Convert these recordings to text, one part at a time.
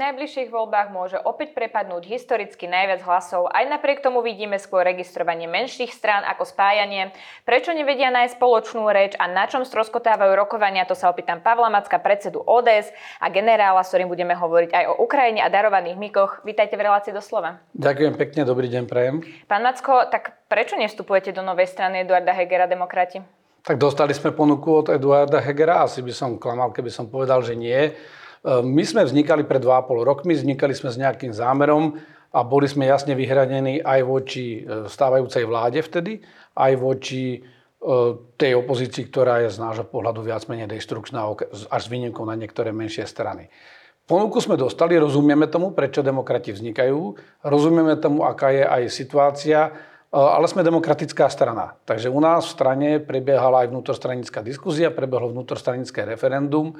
Najbližších voľbách môže opäť prepadnúť historicky najviac hlasov, aj napriek tomu vidíme skôr registrovanie menších strán ako spájanie. Prečo nevedia nájsť spoločnú reč a na čom stroskotávajú rokovania, to sa opýtam Pavla Macka, predsedu ODS a generála, s ktorým budeme hovoriť aj o Ukrajine a darovaných mykoch. Vítajte v relácii doslova. Ďakujem pekne, dobrý deň, prajem. Pán Macko, tak prečo nevstupujete do novej strany Eduarda Hegera, demokrati? Tak dostali sme ponuku od Eduarda Hegera, asi by som klamal, keby som povedal, že nie. Ehm, my sme vznikali pred 2,5 rokmi, vznikali sme s nejakým zámerom a boli sme jasne vyhranení aj voči e, stávajúcej vláde vtedy, aj voči e, tej opozícii, ktorá je z nášho pohľadu viac menej destrukčná, až s výnimkou na niektoré menšie strany. Ponuku sme dostali, rozumieme tomu, prečo demokrati vznikajú, rozumieme tomu, aká je aj situácia, ale sme demokratická strana. Takže u nás v strane prebiehala aj vnútrostranická diskuzia, prebehlo vnútrostranické referendum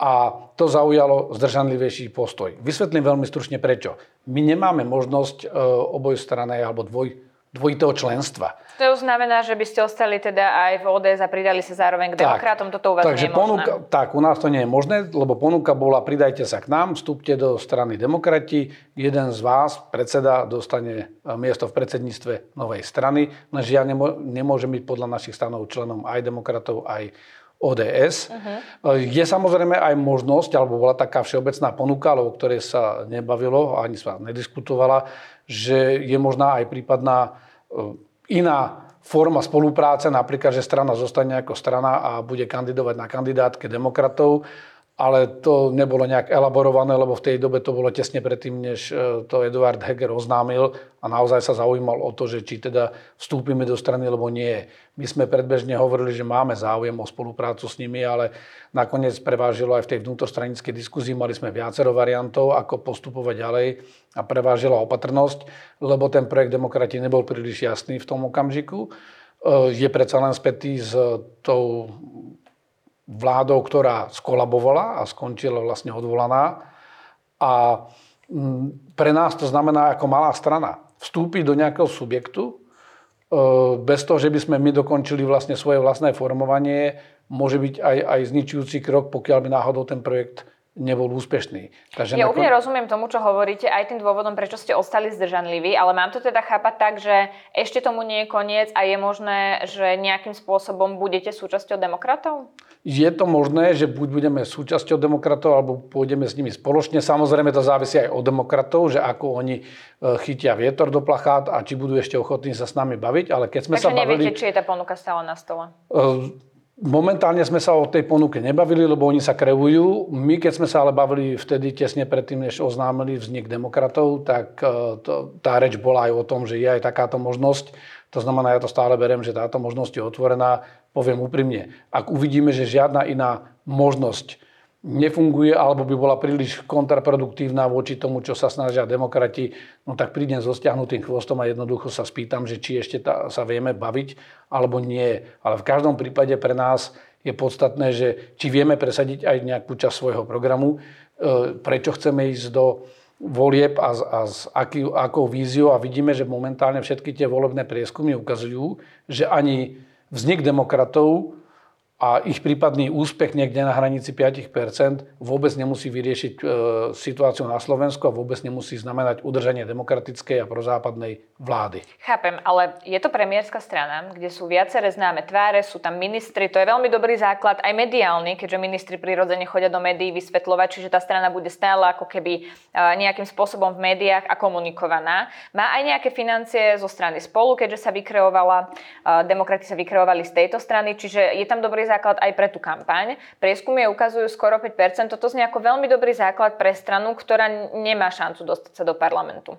a to zaujalo zdržanlivejší postoj. Vysvetlím veľmi stručne prečo. My nemáme možnosť e, obojstranej alebo dvoj, dvojitého členstva. To znamená, že by ste ostali teda aj v ODS a pridali sa zároveň k demokratom, toto u vás takže nie je možné. Ponuka, tak, u nás to nie je možné, lebo ponuka bola pridajte sa k nám, vstúpte do strany demokrati, jeden z vás, predseda, dostane e, miesto v predsedníctve novej strany, lenže ja nemôžem byť podľa našich stanov členom aj demokratov, aj ODS. Uh-huh. Je samozrejme aj možnosť, alebo bola taká všeobecná ponuka, o ktorej sa nebavilo, ani sa nediskutovala, že je možná aj prípadná e, iná forma spolupráce, napríklad, že strana zostane ako strana a bude kandidovať na kandidátke demokratov ale to nebolo nejak elaborované, lebo v tej dobe to bolo tesne predtým, než e, to Eduard Heger oznámil a naozaj sa zaujímal o to, že či teda vstúpime do strany, alebo nie. My sme predbežne hovorili, že máme záujem o spoluprácu s nimi, ale nakoniec prevážilo aj v tej vnútrostranickej diskuzii, mali sme viacero variantov, ako postupovať ďalej a prevážila opatrnosť, lebo ten projekt demokrati nebol príliš jasný v tom okamžiku. E, je predsa len spätý s tou vládou, ktorá skolabovala a skončila vlastne odvolaná. A mm, pre nás to znamená ako malá strana vstúpiť do nejakého subjektu, e, bez toho, že by sme my dokončili vlastne svoje vlastné formovanie, môže byť aj, aj zničujúci krok, pokiaľ by náhodou ten projekt nebol úspešný. Takže ja nakon... úplne rozumiem tomu, čo hovoríte, aj tým dôvodom, prečo ste ostali zdržanliví, ale mám to teda chápať tak, že ešte tomu nie je koniec a je možné, že nejakým spôsobom budete súčasťou demokratov? Je to možné, že buď budeme súčasťou demokratov, alebo pôjdeme s nimi spoločne. Samozrejme to závisí aj od demokratov, že ako oni e, chytia vietor do plachát a či budú ešte ochotní sa s nami baviť. Ale keď sme Takže sa bavili... neviete, či je tá ponuka stále na stole? Uh, Momentálne sme sa o tej ponuke nebavili, lebo oni sa kreujú. My, keď sme sa ale bavili vtedy tesne predtým, než oznámili vznik demokratov, tak e, to, tá reč bola aj o tom, že je aj takáto možnosť. To znamená, ja to stále berem, že táto možnosť je otvorená. Poviem úprimne, ak uvidíme, že žiadna iná možnosť nefunguje alebo by bola príliš kontraproduktívna voči tomu, čo sa snažia demokrati, no tak prídem so stiahnutým chvostom a jednoducho sa spýtam, že či ešte tá, sa vieme baviť alebo nie. Ale v každom prípade pre nás je podstatné, že či vieme presadiť aj nejakú časť svojho programu, e, prečo chceme ísť do volieb a, a s aký, akou víziou a vidíme, že momentálne všetky tie volebné prieskumy ukazujú, že ani vznik demokratov a ich prípadný úspech niekde na hranici 5% vôbec nemusí vyriešiť e, situáciu na Slovensku a vôbec nemusí znamenať udržanie demokratickej a prozápadnej vlády. Chápem, ale je to premiérska strana, kde sú viaceré známe tváre, sú tam ministri, to je veľmi dobrý základ, aj mediálny, keďže ministri prirodzene chodia do médií vysvetľovať, čiže tá strana bude stále ako keby e, nejakým spôsobom v médiách a komunikovaná. Má aj nejaké financie zo strany spolu, keďže sa vykreovala, e, demokrati sa vykreovali z tejto strany, čiže je tam dobrý základ aj pre tú kampaň. Prieskumy ukazujú skoro 5%. Toto znie ako veľmi dobrý základ pre stranu, ktorá nemá šancu dostať sa do parlamentu.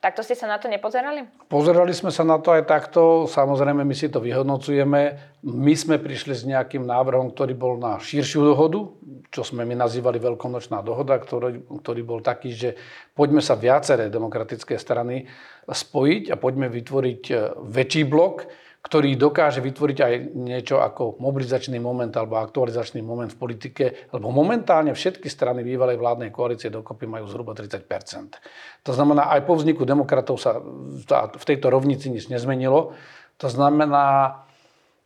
Takto ste sa na to nepozerali? Pozerali sme sa na to aj takto. Samozrejme, my si to vyhodnocujeme. My sme prišli s nejakým návrhom, ktorý bol na širšiu dohodu, čo sme my nazývali veľkonočná dohoda, ktorý, ktorý bol taký, že poďme sa viaceré demokratické strany spojiť a poďme vytvoriť e, väčší blok, ktorý dokáže vytvoriť aj niečo ako mobilizačný moment alebo aktualizačný moment v politike, lebo momentálne všetky strany bývalej vládnej koalície dokopy majú zhruba 30% To znamená, aj po vzniku demokratov sa v tejto rovnici nič nezmenilo. To znamená,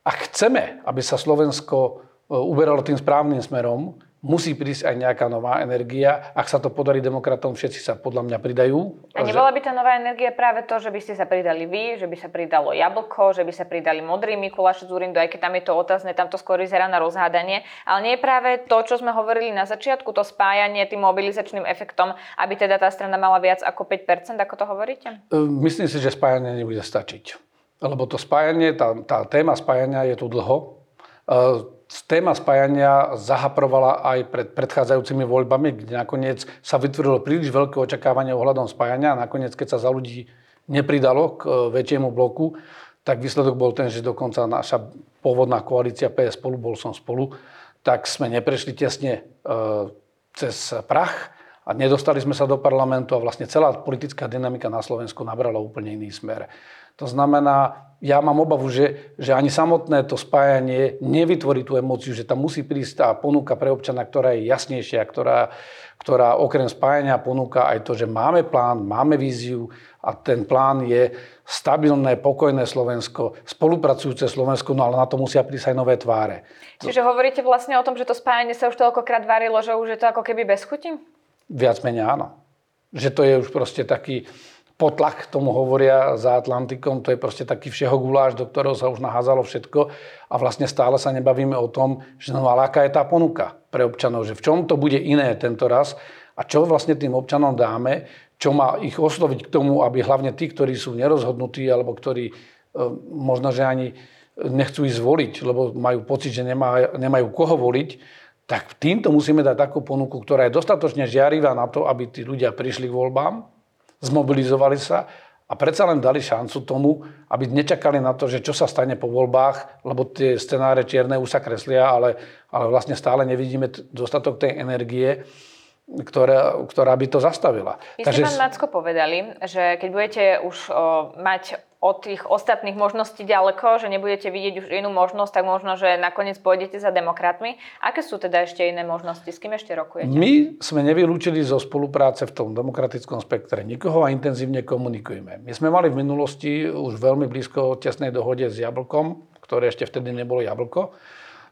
ak chceme, aby sa Slovensko e, uberalo tým správnym smerom, musí prísť aj nejaká nová energia. Ak sa to podarí demokratom, všetci sa podľa mňa pridajú. A nebola by tá nová energia práve to, že by ste sa pridali vy, že by sa pridalo Jablko, že by sa pridali Modrý Mikuláš Zurindu, aj keď tam je to otázne, tam to skôr vyzerá na rozhádanie. Ale nie je práve to, čo sme hovorili na začiatku, to spájanie tým mobilizačným efektom, aby teda tá strana mala viac ako 5%, ako to hovoríte? E, myslím si, že spájanie nebude stačiť. Lebo to spájanie, tá, tá téma spájania je tu dlho. Téma spájania zahaprovala aj pred predchádzajúcimi voľbami, kde nakoniec sa vytvorilo príliš veľké očakávanie ohľadom spájania a nakoniec, keď sa za ľudí nepridalo k e, väčšiemu bloku, tak výsledok bol ten, že dokonca naša pôvodná koalícia PS spolu, bol som spolu, tak sme neprešli tesne e, cez prach a nedostali sme sa do parlamentu a vlastne celá politická dynamika na Slovensku nabrala úplne iný smer. To znamená, ja mám obavu, že, že ani samotné to spájanie nevytvorí tú emóciu, že tam musí prísť tá ponuka pre občana, ktorá je jasnejšia, ktorá, ktorá okrem spájania ponúka aj to, že máme plán, máme víziu a ten plán je stabilné, pokojné Slovensko, spolupracujúce Slovensko, no ale na to musia prísť aj nové tváre. Čiže hovoríte vlastne o tom, že to spájanie sa už toľkokrát varilo, že už je to ako keby bez chuti? Viac menej áno. Že to je už proste taký, potlak, tomu hovoria za Atlantikom, to je proste taký všeho guláš, do ktorého sa už naházalo všetko. A vlastne stále sa nebavíme o tom, že no ale aká je tá ponuka pre občanov, že v čom to bude iné tento raz a čo vlastne tým občanom dáme, čo má ich osloviť k tomu, aby hlavne tí, ktorí sú nerozhodnutí alebo ktorí e, možno, že ani nechcú ísť voliť, lebo majú pocit, že nemá, nemajú koho voliť, tak týmto musíme dať takú ponuku, ktorá je dostatočne žiarivá na to, aby tí ľudia prišli k voľbám, zmobilizovali sa a predsa len dali šancu tomu, aby nečakali na to, že čo sa stane po voľbách, lebo tie scenáre čierne už sa kreslia, ale, ale vlastne stále nevidíme dostatok tej energie, ktorá, ktorá by to zastavila. Vy ste, Takže... pán Macko, povedali, že keď budete už o, mať od tých ostatných možností ďaleko, že nebudete vidieť už inú možnosť, tak možno, že nakoniec pôjdete za demokratmi. Aké sú teda ešte iné možnosti? S kým ešte rokujete? My sme nevylúčili zo spolupráce v tom demokratickom spektre nikoho a intenzívne komunikujeme. My sme mali v minulosti už veľmi blízko tesnej dohode s Jablkom, ktoré ešte vtedy nebolo Jablko,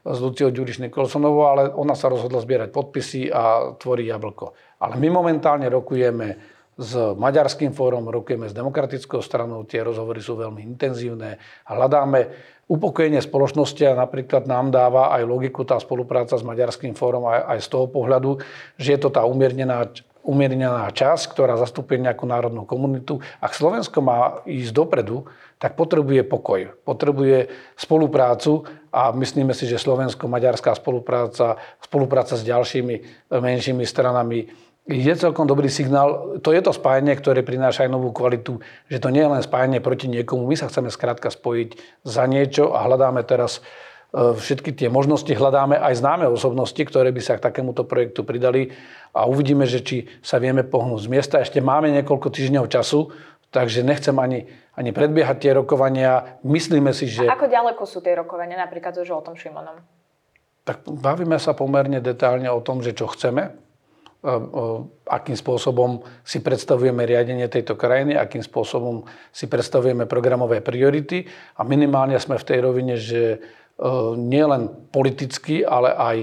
s Luciou Ďuriš Nikolsonovou, ale ona sa rozhodla zbierať podpisy a tvorí Jablko. Ale my momentálne rokujeme s Maďarským fórom, rokujeme s demokratickou stranou, tie rozhovory sú veľmi intenzívne a hľadáme upokojenie spoločnosti a napríklad nám dáva aj logiku tá spolupráca s Maďarským fórom aj, aj z toho pohľadu, že je to tá umiernená, umiernená časť, ktorá zastupuje nejakú národnú komunitu. Ak Slovensko má ísť dopredu, tak potrebuje pokoj, potrebuje spoluprácu a myslíme si, že slovensko-maďarská spolupráca, spolupráca s ďalšími menšími stranami je celkom dobrý signál. To je to spájanie, ktoré prináša aj novú kvalitu, že to nie je len spájanie proti niekomu. My sa chceme skrátka spojiť za niečo a hľadáme teraz e, všetky tie možnosti, hľadáme aj známe osobnosti, ktoré by sa k takémuto projektu pridali a uvidíme, že či sa vieme pohnúť z miesta. Ešte máme niekoľko týždňov času, takže nechcem ani, ani predbiehať tie rokovania. Myslíme si, že... A ako ďaleko sú tie rokovania, napríklad so Žoltom Šimonom? Tak bavíme sa pomerne detálne o tom, že čo chceme akým spôsobom si predstavujeme riadenie tejto krajiny, akým spôsobom si predstavujeme programové priority a minimálne sme v tej rovine, že nielen politicky, ale aj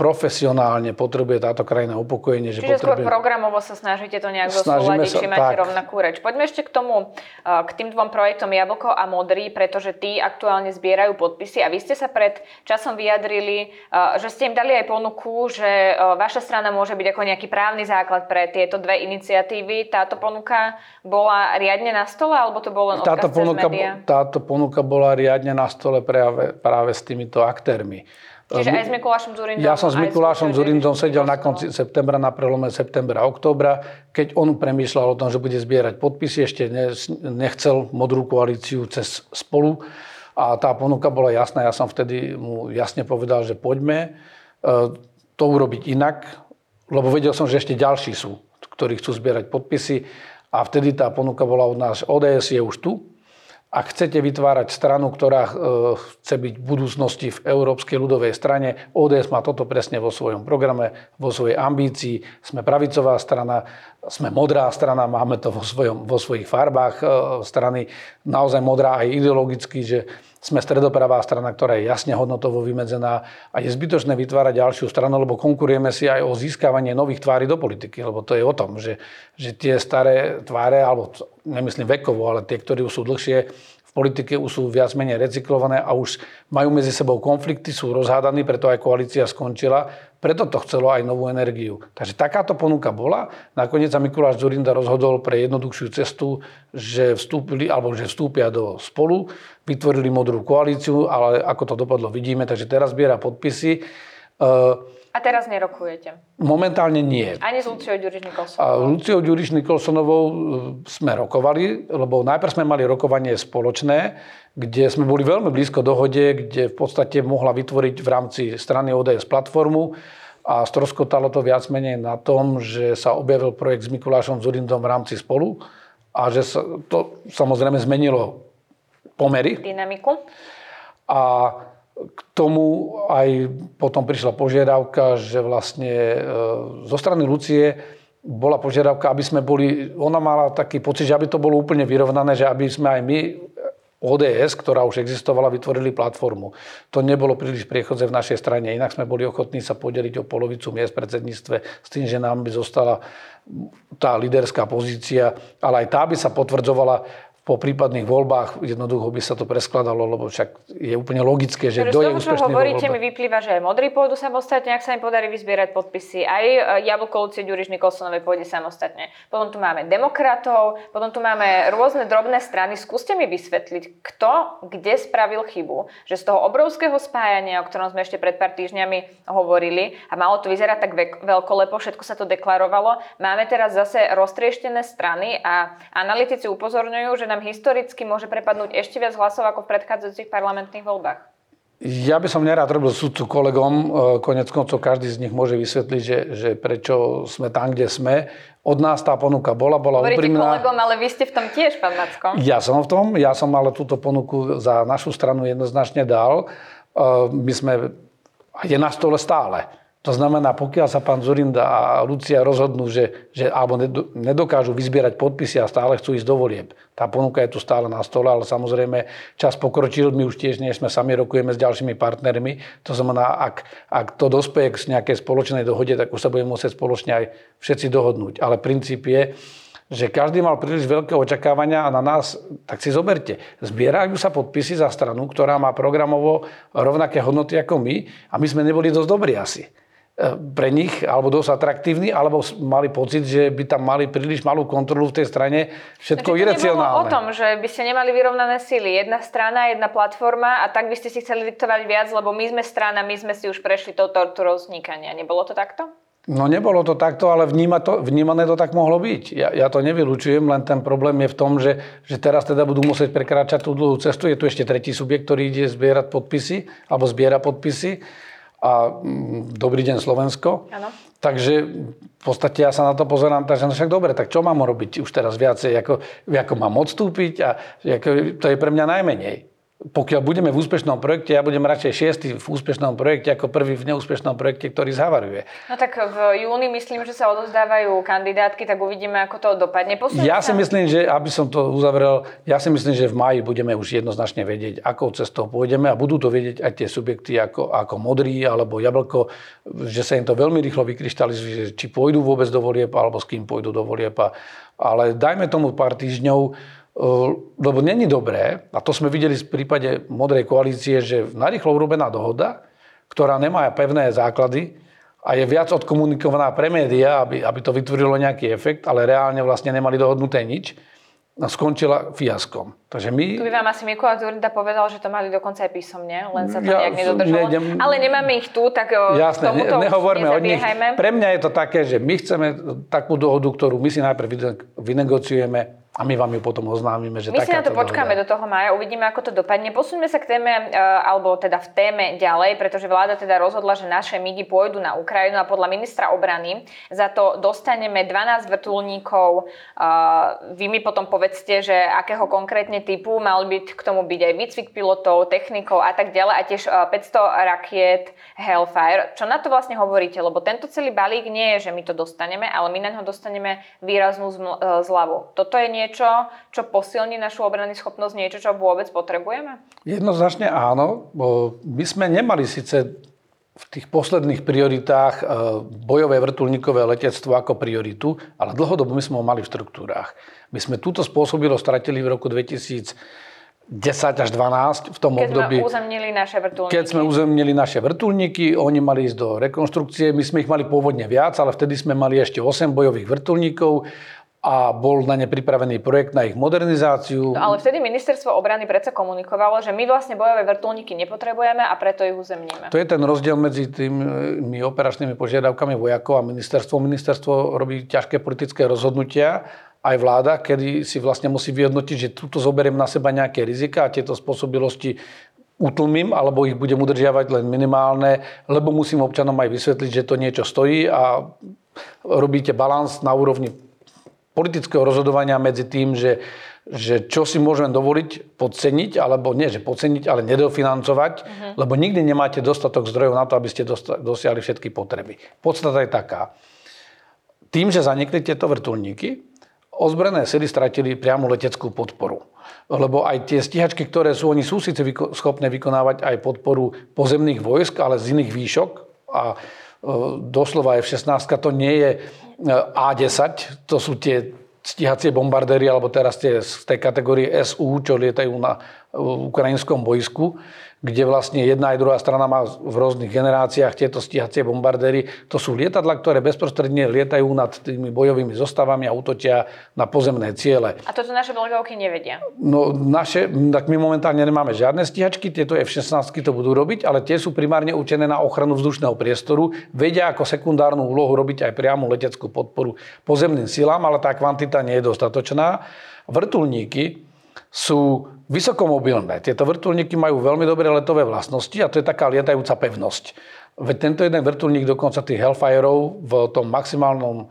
profesionálne potrebuje táto krajina upokojenie. Že Čiže potrebuje... skôr programovo sa snažíte to nejak zosúľadiť, či máte tak. rovnakú reč. Poďme ešte k tomu, k tým dvom projektom Jablko a Modrý, pretože tí aktuálne zbierajú podpisy a vy ste sa pred časom vyjadrili, že ste im dali aj ponuku, že vaša strana môže byť ako nejaký právny základ pre tieto dve iniciatívy. Táto ponuka bola riadne na stole, alebo to bolo len táto ponuka, táto ponuka bola riadne na stole práve, práve s týmito aktérmi. Čiže aj s Mikulášom Zurindom? Ja som s Mikulášom Zurindom sedel na konci septembra, na prelome septembra a októbra, keď on premýšľal o tom, že bude zbierať podpisy, ešte nechcel modrú koalíciu cez spolu a tá ponuka bola jasná. Ja som vtedy mu jasne povedal, že poďme e, to urobiť inak, lebo vedel som, že ešte ďalší sú, ktorí chcú zbierať podpisy a vtedy tá ponuka bola od nás, ODS je už tu, ak chcete vytvárať stranu, ktorá e, chce byť v budúcnosti v Európskej ľudovej strane, ODS má toto presne vo svojom programe, vo svojej ambícii. Sme pravicová strana, sme modrá strana, máme to vo, svojom, vo svojich farbách e, strany, naozaj modrá aj ideologicky, že sme stredopravá strana, ktorá je jasne hodnotovo vymedzená a je zbytočné vytvárať ďalšiu stranu, lebo konkurujeme si aj o získavanie nových tvári do politiky, lebo to je o tom, že, že tie staré tváre, alebo nemyslím vekovo, ale tie, ktorí sú dlhšie v politike, už sú viac menej recyklované a už majú medzi sebou konflikty, sú rozhádaní, preto aj koalícia skončila, preto to chcelo aj novú energiu. Takže takáto ponuka bola. Nakoniec sa Mikuláš Zurinda rozhodol pre jednoduchšiu cestu, že vstúpili, alebo že vstúpia do spolu, vytvorili modrú koalíciu, ale ako to dopadlo vidíme, takže teraz zbiera podpisy. A teraz nerokujete? Momentálne nie. Ani s Luciou Ďuriš Nikolsonovou? Luciou Ďuriš Nikolsonovou e, sme rokovali, lebo najprv sme mali rokovanie spoločné, kde sme boli veľmi blízko dohode, kde v podstate mohla vytvoriť v rámci strany ODS platformu a stroskotalo to viac menej na tom, že sa objavil projekt s Mikulášom Zurindom v rámci spolu a že sa to samozrejme zmenilo pomery. Dynamiku. A k tomu aj potom prišla požiadavka, že vlastne e, zo strany Lucie bola požiadavka, aby sme boli, ona mala taký pocit, že aby to bolo úplne vyrovnané, že aby sme aj my ODS, ktorá už existovala, vytvorili platformu. To nebolo príliš priechodze v našej strane, inak sme boli ochotní sa podeliť o polovicu miest v predsedníctve s tým, že nám by zostala tá líderská pozícia, ale aj tá by sa potvrdzovala po prípadných voľbách jednoducho by sa to preskladalo, lebo však je úplne logické, že kto je úspešný čo hovoríte, mi vyplýva, že aj modrý pôjdu samostatne, ak sa im podarí vyzbierať podpisy. Aj e, Jablko Lucie Ďuriš Nikolsonovej pôjde samostatne. Potom tu máme demokratov, potom tu máme rôzne drobné strany. Skúste mi vysvetliť, kto kde spravil chybu, že z toho obrovského spájania, o ktorom sme ešte pred pár týždňami hovorili, a malo to vyzerať tak veľkolepo, všetko sa to deklarovalo, máme teraz zase roztrieštené strany a analytici upozorňujú, že nám historicky môže prepadnúť ešte viac hlasov ako v predchádzajúcich parlamentných voľbách? Ja by som nerád robil súdcu kolegom, e, konec koncov každý z nich môže vysvetliť, že, že prečo sme tam, kde sme. Od nás tá ponuka bola, bola Hovoríte úprimná. kolegom, ale vy ste v tom tiež, pán Macko. Ja som v tom, ja som ale túto ponuku za našu stranu jednoznačne dal. E, my sme, je na stole stále. To znamená, pokiaľ sa pán Zurinda a Lucia rozhodnú, že, že alebo nedokážu vyzbierať podpisy a stále chcú ísť do volieb, tá ponuka je tu stále na stole, ale samozrejme čas pokročil, my už tiež nie sme sami, rokujeme s ďalšími partnermi. To znamená, ak, ak to dospeje k nejakej spoločnej dohode, tak už sa budeme musieť spoločne aj všetci dohodnúť. Ale princíp je, že každý mal príliš veľké očakávania a na nás, tak si zoberte, zbierajú sa podpisy za stranu, ktorá má programovo rovnaké hodnoty ako my a my sme neboli dosť dobrí asi. E, pre nich, alebo dosť atraktívny, alebo mali pocit, že by tam mali príliš malú kontrolu v tej strane, všetko Takže iracionálne. o tom, že by ste nemali vyrovnané síly. Jedna strana, jedna platforma a tak by ste si chceli diktovať viac, lebo my sme strana, my sme si už prešli tou tortúrou vznikania. Nebolo to takto? No nebolo to takto, ale vníma to, vnímané to tak mohlo byť. Ja, ja to nevylučujem, len ten problém je v tom, že, že teraz teda budú musieť prekračať tú dlhú cestu. Je tu ešte tretí subjekt, ktorý ide zbierať podpisy, alebo zbiera podpisy a mm, dobrý deň Slovensko. Ano. Takže v podstate ja sa na to pozerám, takže no však dobre, tak čo mám robiť už teraz viacej, ako, ako mám odstúpiť a ako, to je pre mňa najmenej pokiaľ budeme v úspešnom projekte, ja budem radšej šiestý v úspešnom projekte ako prvý v neúspešnom projekte, ktorý zhavaruje. No tak v júni myslím, že sa odozdávajú kandidátky, tak uvidíme, ako to dopadne. Posledný ja si myslím, že aby som to uzavrel, ja si myslím, že v maji budeme už jednoznačne vedieť, akou cestou pôjdeme a budú to vedieť aj tie subjekty ako, ako modrý alebo jablko, že sa im to veľmi rýchlo vykryštalizuje, či pôjdu vôbec do volieb alebo s kým pôjdu do volieb. Ale dajme tomu pár týždňov, lebo není dobré, a to sme videli v prípade Modrej koalície, že narýchlo urobená dohoda, ktorá nemá pevné základy a je viac odkomunikovaná pre médiá, aby, aby to vytvorilo nejaký efekt, ale reálne vlastne nemali dohodnuté nič, skončila fiaskom. Takže my... Tu by vám asi Mikuláš Zurinda povedal, že to mali dokonca aj písomne, len sa to ja, nejak nedodržalo. Nejdem... Ale nemáme ich tu, tak k tomuto ne, nehovorme o nich. Pre mňa je to také, že my chceme takú dohodu, ktorú my si najprv vynegociujeme a my vám ju potom oznámime, že My si na to počkáme dohoda. do toho maja, uvidíme, ako to dopadne. Posuňme sa k téme, e, alebo teda v téme ďalej, pretože vláda teda rozhodla, že naše MIGy pôjdu na Ukrajinu a podľa ministra obrany za to dostaneme 12 vrtulníkov. E, vy mi potom povedzte, že akého konkrétne typu mal byť k tomu byť aj výcvik pilotov, technikov a tak ďalej a tiež 500 e, rakiet Hellfire. Čo na to vlastne hovoríte? Lebo tento celý balík nie je, že my to dostaneme, ale my na ňo dostaneme výraznú zľavu. Toto je nie niečo, čo posilní našu obrany schopnosť, niečo, čo vôbec potrebujeme? Jednoznačne áno. My sme nemali síce v tých posledných prioritách e, bojové vrtulníkové letectvo ako prioritu, ale dlhodobo my sme ho mali v štruktúrách. My sme túto spôsobilo stratili v roku 2000 10 až 12 v tom keď období. Keď sme uzemnili naše vrtulníky. Keď sme uzemnili naše vrtulníky, oni mali ísť do rekonštrukcie. My sme ich mali pôvodne viac, ale vtedy sme mali ešte 8 bojových vrtulníkov a bol na ne pripravený projekt na ich modernizáciu. No, ale vtedy ministerstvo obrany predsa komunikovalo, že my vlastne bojové vrtulníky nepotrebujeme a preto ich uzemníme. To je ten rozdiel medzi tými operačnými požiadavkami vojakov a ministerstvo. Ministerstvo robí ťažké politické rozhodnutia, aj vláda, kedy si vlastne musí vyhodnotiť, že túto zoberiem na seba nejaké rizika a tieto spôsobilosti utlmím, alebo ich budem udržiavať len minimálne, lebo musím občanom aj vysvetliť, že to niečo stojí a robíte balans na úrovni politického rozhodovania medzi tým, že, že čo si môžeme dovoliť podceniť, alebo nie, že podceniť, ale nedofinancovať, uh-huh. lebo nikdy nemáte dostatok zdrojov na to, aby ste dosiahli všetky potreby. Podstata je taká. Tým, že zanikli tieto vrtulníky, ozbrojené sily stratili priamu leteckú podporu. Lebo aj tie stíhačky, ktoré sú, oni sú síce vyko- schopné vykonávať aj podporu pozemných vojsk, ale z iných výšok. A e, doslova F-16 to nie je a10, to sú tie stíhacie bombardéry, alebo teraz tie z tej kategórie SU, čo lietajú na ukrajinskom bojsku kde vlastne jedna aj druhá strana má v rôznych generáciách tieto stíhacie bombardéry. To sú lietadla, ktoré bezprostredne lietajú nad tými bojovými zostavami a útočia na pozemné ciele. A toto naše blogovky nevedia? No naše, tak my momentálne nemáme žiadne stíhačky, tieto F-16 to budú robiť, ale tie sú primárne určené na ochranu vzdušného priestoru. Vedia ako sekundárnu úlohu robiť aj priamu leteckú podporu pozemným silám, ale tá kvantita nie je dostatočná. Vrtulníky sú vysokomobilné. Tieto vrtulníky majú veľmi dobré letové vlastnosti a to je taká lietajúca pevnosť. Veď tento jeden vrtulník dokonca tých Hellfireov v tom maximálnom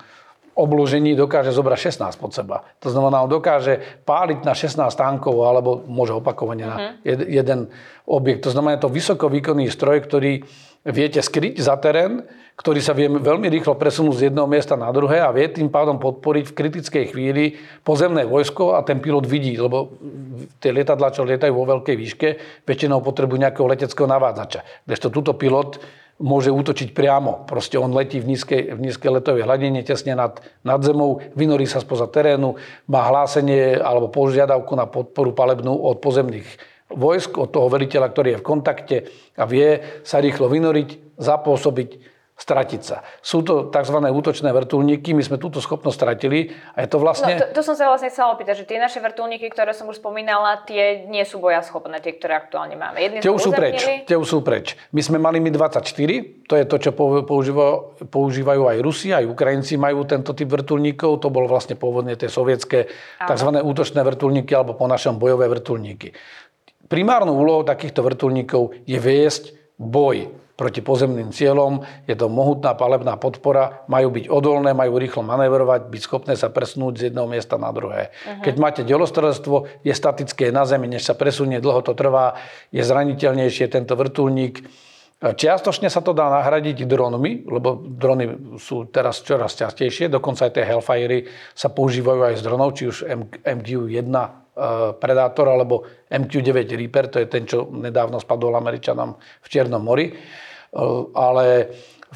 obložení dokáže zobrať 16 pod seba. To znamená, on dokáže páliť na 16 tankov alebo môže opakovane na uh-huh. jeden objekt. To znamená, to vysokovýkonný stroj, ktorý viete skryť za terén, ktorý sa vie veľmi rýchlo presunúť z jedného miesta na druhé a vie tým pádom podporiť v kritickej chvíli pozemné vojsko a ten pilot vidí, lebo tie lietadlá, čo lietajú vo veľkej výške, väčšinou potrebujú nejakého leteckého navádzača. Kdežto túto pilot môže útočiť priamo. Proste on letí v nízkej, v nízkej letovej hladine, tesne nad, nad zemou, vynorí sa spoza terénu, má hlásenie alebo požiadavku na podporu palebnú od pozemných vojsk, od toho veliteľa, ktorý je v kontakte a vie sa rýchlo vynoriť, zapôsobiť stratiť sa. Sú to tzv. útočné vrtulníky, my sme túto schopnosť stratili a je to vlastne... No, to, to som sa vlastne chcela opýtať, že tie naše vrtulníky, ktoré som už spomínala, tie nie sú bojaschopné, tie, ktoré aktuálne máme. Jedni tie už sú preč. Tie už sú preč. My sme mali Mi-24, to je to, čo používajú, používajú aj Rusi, aj Ukrajinci majú tento typ vrtulníkov, to bol vlastne pôvodne tie sovietské tzv. útočné vrtulníky alebo po našom bojové vrtulníky. Primárnou úlohou takýchto vrtulníkov je viesť boj proti pozemným cieľom. Je to mohutná palebná podpora, majú byť odolné, majú rýchlo manevrovať, byť schopné sa presunúť z jedného miesta na druhé. Uh-huh. Keď máte delostrelstvo, je statické na zemi, než sa presunie, dlho to trvá, je zraniteľnejšie tento vrtulník. Čiastočne sa to dá nahradiť dronmi, lebo drony sú teraz čoraz častejšie, dokonca aj tie Hellfire sa používajú aj z dronov, či už MQ-1 Eh, Predator alebo MQ-9 Reaper, to je ten, čo nedávno spadol Američanom v Čiernom mori. Eh, ale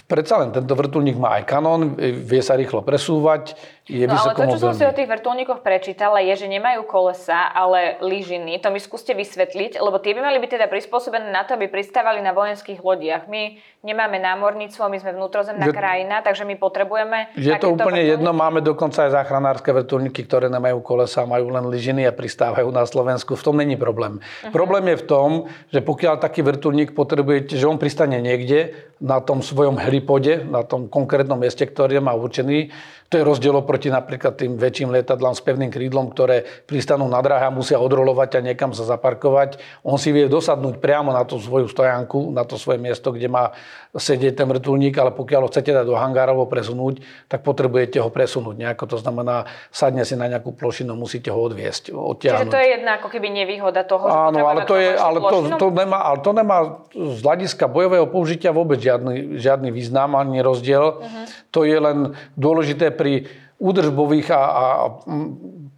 predsa len tento vrtulník má aj kanón, vie sa rýchlo presúvať, je no ale to, čo som si o tých vrtulníkoch prečítala, je, že nemajú kolesa, ale lyžiny. To mi skúste vysvetliť, lebo tie by mali byť teda prispôsobené na to, aby pristávali na vojenských lodiach. My nemáme námorníctvo, my sme vnútrozemná že, krajina, takže my potrebujeme... Je to úplne vrtulníky. jedno, máme dokonca aj záchranárske vrtulníky, ktoré nemajú kolesa, majú len lyžiny a pristávajú na Slovensku. V tom není problém. Uh-huh. Problém je v tom, že pokiaľ taký vrtulník potrebujete, že on pristane niekde na tom svojom helipode, na tom konkrétnom mieste, ktorý má určený, to je rozdiel oproti napríklad tým väčším lietadlám s pevným krídlom, ktoré pristanú na dráhe a musia odrolovať a niekam sa zaparkovať. On si vie dosadnúť priamo na tú svoju stojanku, na to svoje miesto, kde má sedieť ten vrtulník, ale pokiaľ ho chcete dať do hangára alebo presunúť, tak potrebujete ho presunúť nejako. To znamená, sadne si na nejakú plošinu, musíte ho odviesť, odtiahnuť. Čiže to je jedna ako keby nevýhoda toho, že Áno, ale to, je, ale to, to, nemá, ale to nemá z hľadiska bojového použitia vôbec žiadny, žiadny význam ani rozdiel. Uh-huh. To je len dôležité pri údržbových a, a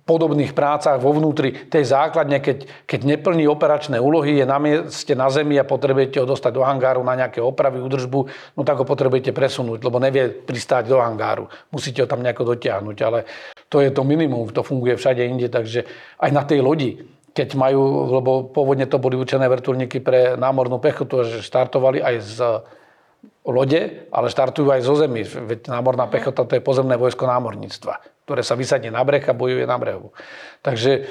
podobných prácach vo vnútri tej základne, keď, keď neplní operačné úlohy, je na mieste na zemi a potrebujete ho dostať do hangáru na nejaké opravy, údržbu, no tak ho potrebujete presunúť, lebo nevie pristáť do hangáru. Musíte ho tam nejako dotiahnuť, ale to je to minimum, to funguje všade inde, takže aj na tej lodi, keď majú, lebo pôvodne to boli určené vrtulníky pre námornú pechotu, že štartovali aj z lode, ale štartujú aj zo zemi. Veď námorná pechota to je pozemné vojsko námorníctva, ktoré sa vysadne na breh a bojuje na brehu. Takže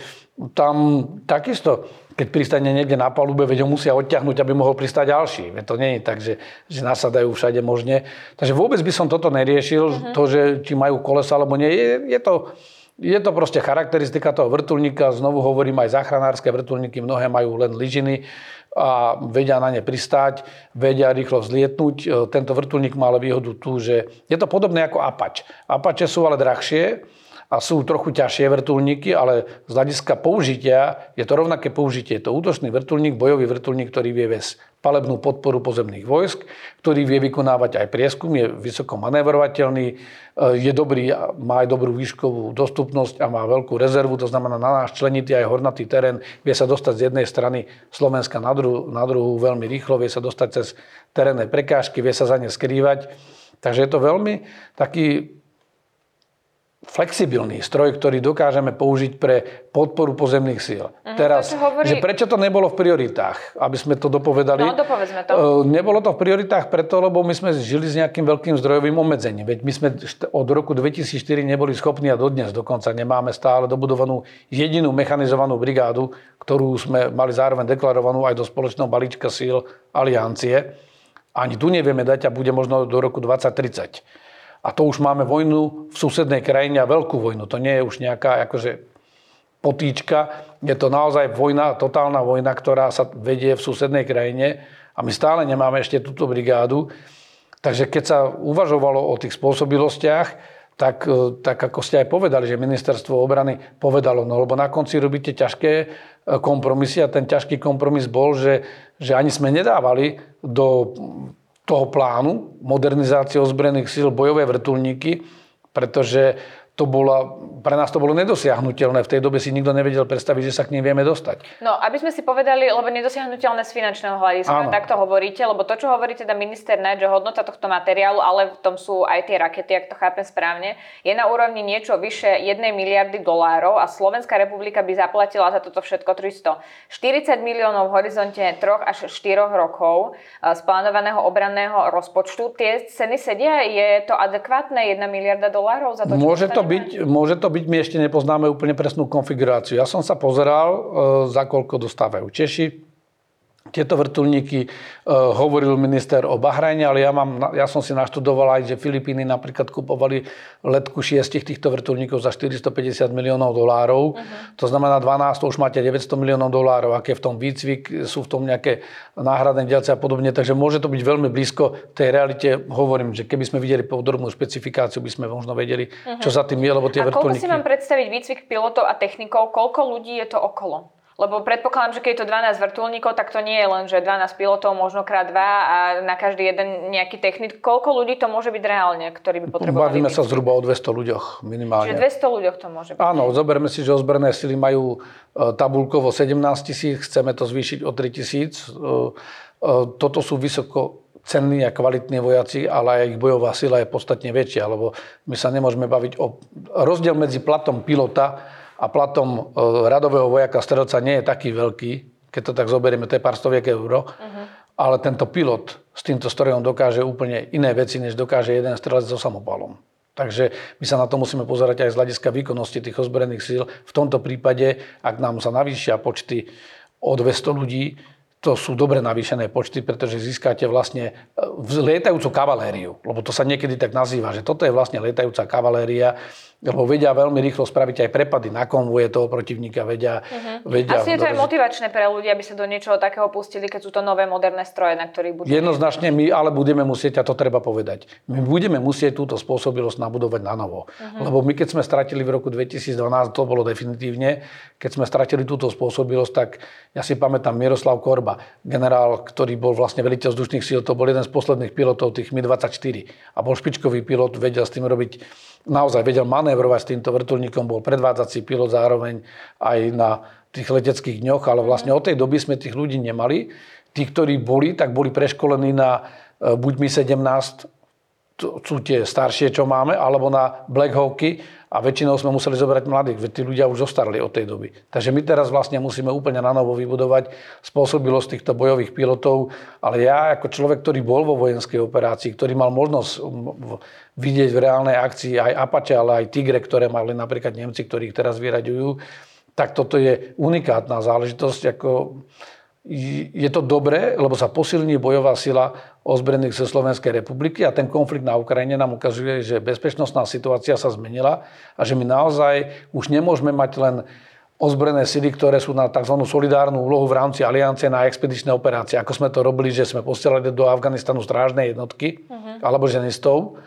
tam takisto, keď pristane niekde na palube, veď ho musia odťahnuť, aby mohol pristať ďalší. Veď to nie je tak, že, že nasadajú všade možne. Takže vôbec by som toto neriešil, uh-huh. to, že či majú kolesa alebo nie. Je, je to je to proste charakteristika toho vrtulníka. Znovu hovorím, aj záchranárske vrtulníky mnohé majú len lyžiny a vedia na ne pristáť, vedia rýchlo vzlietnúť. E, tento vrtulník má ale výhodu tu, že je to podobné ako Apač. Apače sú ale drahšie a sú trochu ťažšie vrtulníky, ale z hľadiska použitia je to rovnaké použitie. Je to útočný vrtulník, bojový vrtulník, ktorý vie viesť palebnú podporu pozemných vojsk, ktorý vie vykonávať aj prieskum, je vysoko manévrovateľný, e, je dobrý, má aj dobrú výškovú dostupnosť a má veľkú rezervu, to znamená na náš členitý aj hornatý terén, vie sa dostať z jednej strany Slovenska na druhú, na druhú veľmi rýchlo, vie sa dostať cez terénne prekážky, vie sa za ne skrývať. Takže je to veľmi taký flexibilný stroj, ktorý dokážeme použiť pre podporu pozemných síl. Uh-huh, Teraz, to hovorí... že prečo to nebolo v prioritách, aby sme to dopovedali. No, dopovedzme to. E, nebolo to v prioritách preto, lebo my sme žili s nejakým veľkým zdrojovým obmedzením. Veď my sme od roku 2004 neboli schopní a dodnes dokonca nemáme stále dobudovanú jedinú mechanizovanú brigádu, ktorú sme mali zároveň deklarovanú aj do spoločného balíčka síl aliancie. Ani tu nevieme dať a bude možno do roku 2030. A to už máme vojnu v susednej krajine a veľkú vojnu. To nie je už nejaká akože potýčka. Je to naozaj vojna, totálna vojna, ktorá sa vedie v susednej krajine a my stále nemáme ešte túto brigádu. Takže keď sa uvažovalo o tých spôsobilostiach, tak, e, tak ako ste aj povedali, že ministerstvo obrany povedalo, no lebo na konci robíte ťažké e, kompromisy a ten ťažký kompromis bol, že, že ani sme nedávali do toho plánu modernizácie ozbrojených síl bojové vrtulníky, pretože to bola, pre nás to bolo nedosiahnutelné. V tej dobe si nikto nevedel predstaviť, že sa k ním vieme dostať. No, aby sme si povedali, lebo nedosiahnutelné z finančného hľadiska, tak to hovoríte, lebo to, čo hovorí teda minister Naď, že hodnota tohto materiálu, ale v tom sú aj tie rakety, ak to chápem správne, je na úrovni niečo vyše 1 miliardy dolárov a Slovenská republika by zaplatila za toto všetko 340 miliónov v horizonte 3 až 4 rokov eh, z plánovaného obranného rozpočtu. Tie ceny sedia? Je to adekvátne 1 miliarda dolárov za to, čo Môže to byť, môže to byť, my ešte nepoznáme úplne presnú konfiguráciu. Ja som sa pozeral, e, za koľko dostávajú Češi, tieto vrtulníky uh, hovoril minister o Bahrajne, ale ja, mám, ja som si naštudoval aj, že Filipíny napríklad kupovali letku šiestich týchto vrtulníkov za 450 miliónov dolárov. Uh-huh. To znamená 12, to už máte 900 miliónov dolárov. Aké v tom výcvik, sú v tom nejaké náhradné dielce a podobne. Takže môže to byť veľmi blízko tej realite. Hovorím, že keby sme videli podrobnú špecifikáciu, by sme možno vedeli, uh-huh. čo za tým je, lebo tie a vrtulníky... koľko si mám predstaviť výcvik pilotov a technikov? Koľko ľudí je to okolo? Lebo predpokladám, že keď je to 12 vrtulníkov, tak to nie je len, že 12 pilotov, možno krát dva a na každý jeden nejaký technik. Koľko ľudí to môže byť reálne, ktorí by potrebovali? Bavíme sa zhruba o 200 ľuďoch minimálne. Čiže 200 ľuďoch to môže byť. Áno, zoberme si, že ozbrojené sily majú e, tabulkovo 17 tisíc, chceme to zvýšiť o 3 tisíc. E, e, toto sú vysoko cenní a kvalitní vojaci, ale aj ich bojová sila je podstatne väčšia, lebo my sa nemôžeme baviť o... Rozdiel medzi platom pilota a platom e, radového vojaka strelca nie je taký veľký, keď to tak zoberieme, to je pár stoviek eur, uh-huh. ale tento pilot s týmto strojom dokáže úplne iné veci, než dokáže jeden strelec so samopalom. Takže my sa na to musíme pozerať aj z hľadiska výkonnosti tých ozbrojených síl. V tomto prípade, ak nám sa navýšia počty o 200 ľudí, to sú dobre navýšené počty, pretože získate vlastne e, lietajúcu kavalériu, lebo to sa niekedy tak nazýva, že toto je vlastne lietajúca kavaléria, lebo vedia veľmi rýchlo spraviť aj prepady na konvoje toho protivníka, vedia... Uh-huh. vedia Asi je to aj motivačné pre ľudí, aby sa do niečoho takého pustili, keď sú to nové moderné stroje, na ktorých budú... Jednoznačne my ale budeme musieť, a to treba povedať, my budeme musieť túto spôsobilosť nabudovať na novo. Uh-huh. Lebo my keď sme stratili v roku 2012, to bolo definitívne, keď sme stratili túto spôsobilosť, tak ja si pamätám Miroslav Korba, generál, ktorý bol vlastne veliteľ vzdušných síl, to bol jeden z posledných pilotov tých Mi-24 a bol špičkový pilot, vedel s tým robiť naozaj vedel manévrovať s týmto vrtulníkom, bol predvádzací pilot zároveň aj na tých leteckých dňoch, ale vlastne od tej doby sme tých ľudí nemali. Tí, ktorí boli, tak boli preškolení na e, buď mi 17 to sú tie staršie, čo máme, alebo na Black Hawky a väčšinou sme museli zobrať mladých, veď tí ľudia už zostarli od tej doby. Takže my teraz vlastne musíme úplne na novo vybudovať spôsobilosť týchto bojových pilotov, ale ja ako človek, ktorý bol vo vojenskej operácii, ktorý mal možnosť vidieť v reálnej akcii aj Apache, ale aj Tigre, ktoré mali napríklad Nemci, ktorých teraz vyraďujú, tak toto je unikátna záležitosť. Ako je to dobré, lebo sa posilní bojová sila ozbrojených zo Slovenskej republiky a ten konflikt na Ukrajine nám ukazuje, že bezpečnostná situácia sa zmenila a že my naozaj už nemôžeme mať len ozbrojené sily, ktoré sú na tzv. solidárnu úlohu v rámci aliancie na expedičné operácie, ako sme to robili, že sme posielali do Afganistanu strážne jednotky uh-huh. alebo ženistov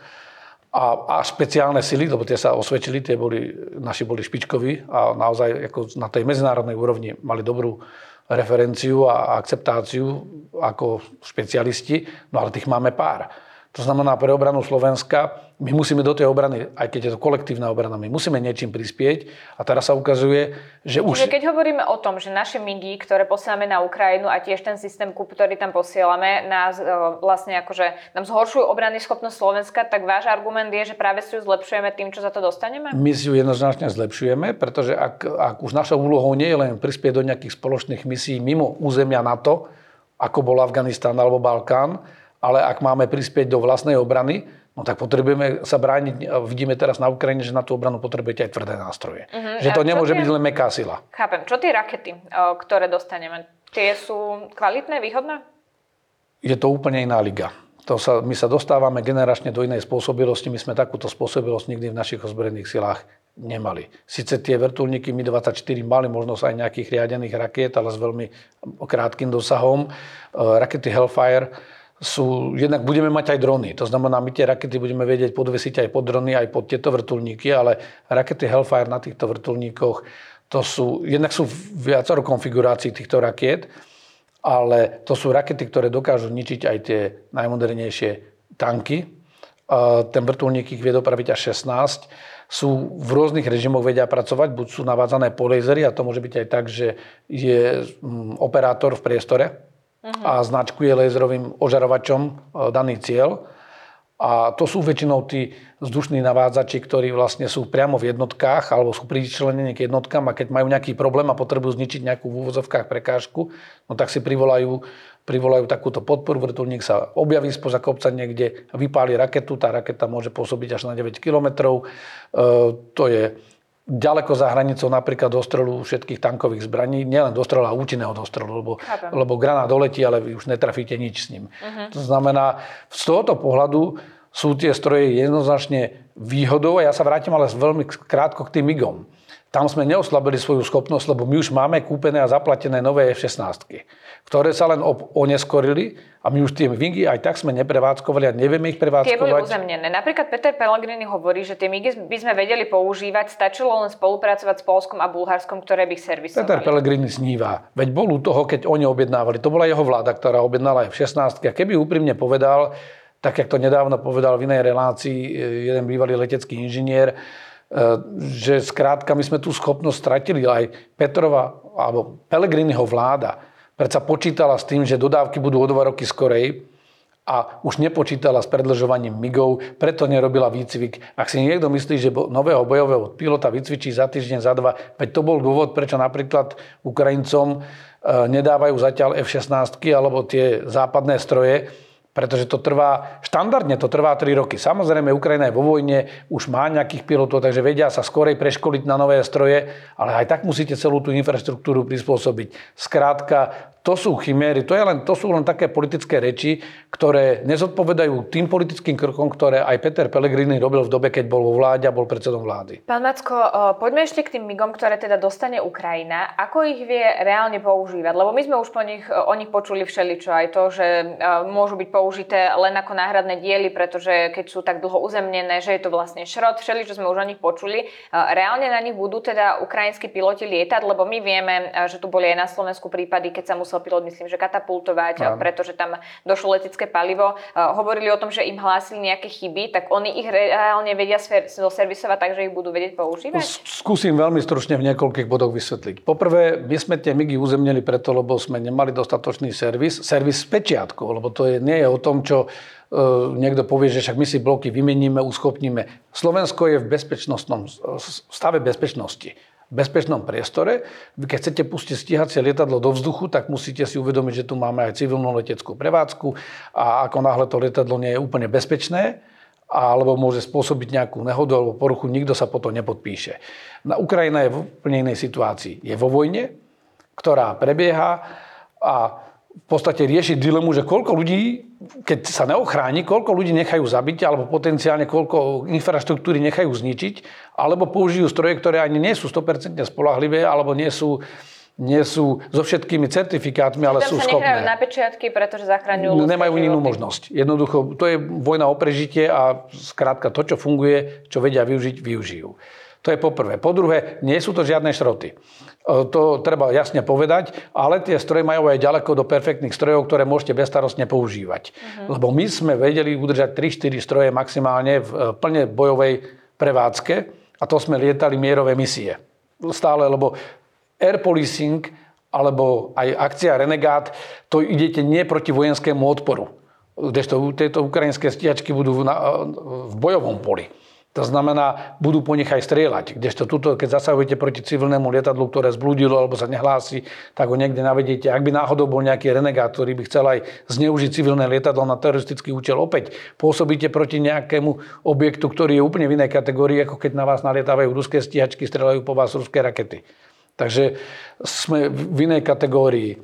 a, a špeciálne sily, lebo tie sa osvedčili, tie boli, naši boli špičkoví a naozaj ako na tej medzinárodnej úrovni mali dobrú referenciu a akceptáciu ako špecialisti, no ale tých máme pár. To znamená, pre obranu Slovenska my musíme do tej obrany, aj keď je to kolektívna obrana, my musíme niečím prispieť. A teraz sa ukazuje, že už... Keď hovoríme o tom, že naše MIGI, ktoré posielame na Ukrajinu a tiež ten systém KUP, ktorý tam posielame, nás e, vlastne akože nám zhoršujú obrany schopnosť Slovenska, tak váš argument je, že práve si ju zlepšujeme tým, čo za to dostaneme? My si ju jednoznačne zlepšujeme, pretože ak, ak už našou úlohou nie je len prispieť do nejakých spoločných misií mimo územia NATO, ako bol Afganistán alebo Balkán, ale ak máme prispieť do vlastnej obrany, no tak potrebujeme sa brániť. Vidíme teraz na Ukrajine, že na tú obranu potrebujete aj tvrdé nástroje. Uh-huh. Že to nemôže tie... byť len meká sila. Chápem. Čo tie rakety, ktoré dostaneme, tie sú kvalitné, výhodné? Je to úplne iná liga. To sa, my sa dostávame generačne do inej spôsobilosti. My sme takúto spôsobilosť nikdy v našich ozbrojených silách nemali. Sice tie vrtulníky Mi-24 mali možnosť aj nejakých riadených rakiet, ale s veľmi krátkým dosahom. Rakety Hellfire sú, jednak budeme mať aj drony. To znamená, my tie rakety budeme vedieť podvesiť aj pod drony, aj pod tieto vrtulníky, ale rakety Hellfire na týchto vrtulníkoch, to sú, jednak sú viacero konfigurácií týchto rakiet, ale to sú rakety, ktoré dokážu ničiť aj tie najmodernejšie tanky. Ten vrtulník ich vie dopraviť až 16. Sú v rôznych režimoch vedia pracovať, buď sú navádzané po lasery a to môže byť aj tak, že je mm, operátor v priestore, uh-huh. a značkuje laserovým ožarovačom e, daný cieľ. A to sú väčšinou tí vzdušní navádzači, ktorí vlastne sú priamo v jednotkách alebo sú pričlenení k jednotkám a keď majú nejaký problém a potrebujú zničiť nejakú v úvozovkách prekážku, no tak si privolajú, privolajú takúto podporu. Vrtulník sa objaví spoza kopca niekde, vypáli raketu, tá raketa môže pôsobiť až na 9 km. E, to je ďaleko za hranicou napríklad dostrelu všetkých tankových zbraní, nielen dostrelu a účinného dostrelu, lebo, lebo granát doletí, ale vy už netrafíte nič s ním. Uh-huh. To znamená, z tohoto pohľadu sú tie stroje jednoznačne výhodou a ja sa vrátim ale veľmi krátko k tým MIGom. Tam sme neoslabili svoju schopnosť, lebo my už máme kúpené a zaplatené nové F-16, ktoré sa len oneskorili a my už tie MIGy aj tak sme neprevádzkovali a nevieme ich prevádzkovať. Tie boli uzemnené. Napríklad Peter Pellegrini hovorí, že tie MIGy by sme vedeli používať, stačilo len spolupracovať s Polskom a Bulharskom, ktoré by ich servisovali. Peter Pellegrini sníva. Veď bol u toho, keď oni objednávali. To bola jeho vláda, ktorá objednala F-16. A keby úprimne povedal, tak jak to nedávno povedal v inej relácii eh, jeden bývalý letecký inžinier, že skrátka my sme tú schopnosť stratili. Aj Petrova alebo Pelegriniho vláda predsa počítala s tým, že dodávky budú o dva roky skorej a už nepočítala s predlžovaním MIGov, preto nerobila výcvik. Ak si niekto myslí, že nového bojového pilota vycvičí za týždeň, za dva, veď to bol dôvod, prečo napríklad Ukrajincom e, nedávajú zatiaľ F-16 alebo tie západné stroje, pretože to trvá, štandardne to trvá 3 roky. Samozrejme, Ukrajina je vo vojne, už má nejakých pilotov, takže vedia sa skorej preškoliť na nové stroje, ale aj tak musíte celú tú infraštruktúru prispôsobiť. Skrátka, to sú chiméry, to, je len, to sú len také politické reči, ktoré nezodpovedajú tým politickým krokom, ktoré aj Peter Pellegrini robil v dobe, keď bol vo vláde a bol predsedom vlády. Pán Macko, poďme ešte k tým migom, ktoré teda dostane Ukrajina. Ako ich vie reálne používať? Lebo my sme už po nich, o nich počuli všeličo. Aj to, že môžu byť použité len ako náhradné diely, pretože keď sú tak dlho uzemnené, že je to vlastne šrot, všeličo sme už o nich počuli. Reálne na nich budú teda ukrajinskí piloti lietať, lebo my vieme, že tu boli aj na Slovensku prípady, keď sa musel pilot, myslím, že katapultovať, Áno. pretože tam došlo letecké palivo. Hovorili o tom, že im hlásili nejaké chyby, tak oni ich reálne vedia servisovať tak, že ich budú vedieť používať? Skúsim veľmi stručne v niekoľkých bodoch vysvetliť. Poprvé, my sme tie MIGy uzemnili preto, lebo sme nemali dostatočný servis. Servis s pečiatkou, lebo to je, nie je o tom, čo e, niekto povie, že však my si bloky vymeníme, uschopníme. Slovensko je v bezpečnostnom stave bezpečnosti bezpečnom priestore. Keď chcete pustiť stíhacie lietadlo do vzduchu, tak musíte si uvedomiť, že tu máme aj civilnú leteckú prevádzku a ako náhle to lietadlo nie je úplne bezpečné, alebo môže spôsobiť nejakú nehodu alebo poruchu, nikto sa potom nepodpíše. Na Ukrajina je v úplne inej situácii. Je vo vojne, ktorá prebieha a v podstate rieši dilemu, že koľko ľudí, keď sa neochráni, koľko ľudí nechajú zabiť, alebo potenciálne koľko infraštruktúry nechajú zničiť, alebo použijú stroje, ktoré ani nie sú 100% spolahlivé, alebo nie sú nie sú so všetkými certifikátmi, ale sú schopné. Tam sa na pečiatky, pretože zachraňujú Nemajú inú možnosť. Jednoducho, to je vojna o prežitie a skrátka to, čo funguje, čo vedia využiť, využijú. To je poprvé. Po druhé, nie sú to žiadne šroty. E, to treba jasne povedať, ale tie stroje majú aj ďaleko do perfektných strojov, ktoré môžete bezstarostne používať. Uh-huh. Lebo my sme vedeli udržať 3-4 stroje maximálne v e, plne bojovej prevádzke a to sme lietali mierové misie. Stále, lebo air policing alebo aj akcia Renegát, to idete nie proti vojenskému odporu. Kdežto tieto ukrajinské stíhačky budú na, v bojovom poli. To znamená, budú po nich aj strieľať. Kdežto tuto, keď zasahujete proti civilnému lietadlu, ktoré zblúdilo alebo sa nehlási, tak ho niekde navediete. Ak by náhodou bol nejaký renegát, ktorý by chcel aj zneužiť civilné lietadlo na teroristický účel, opäť pôsobíte proti nejakému objektu, ktorý je úplne v inej kategórii, ako keď na vás nalietávajú ruské stíhačky, strelajú po vás ruské rakety. Takže sme v inej kategórii.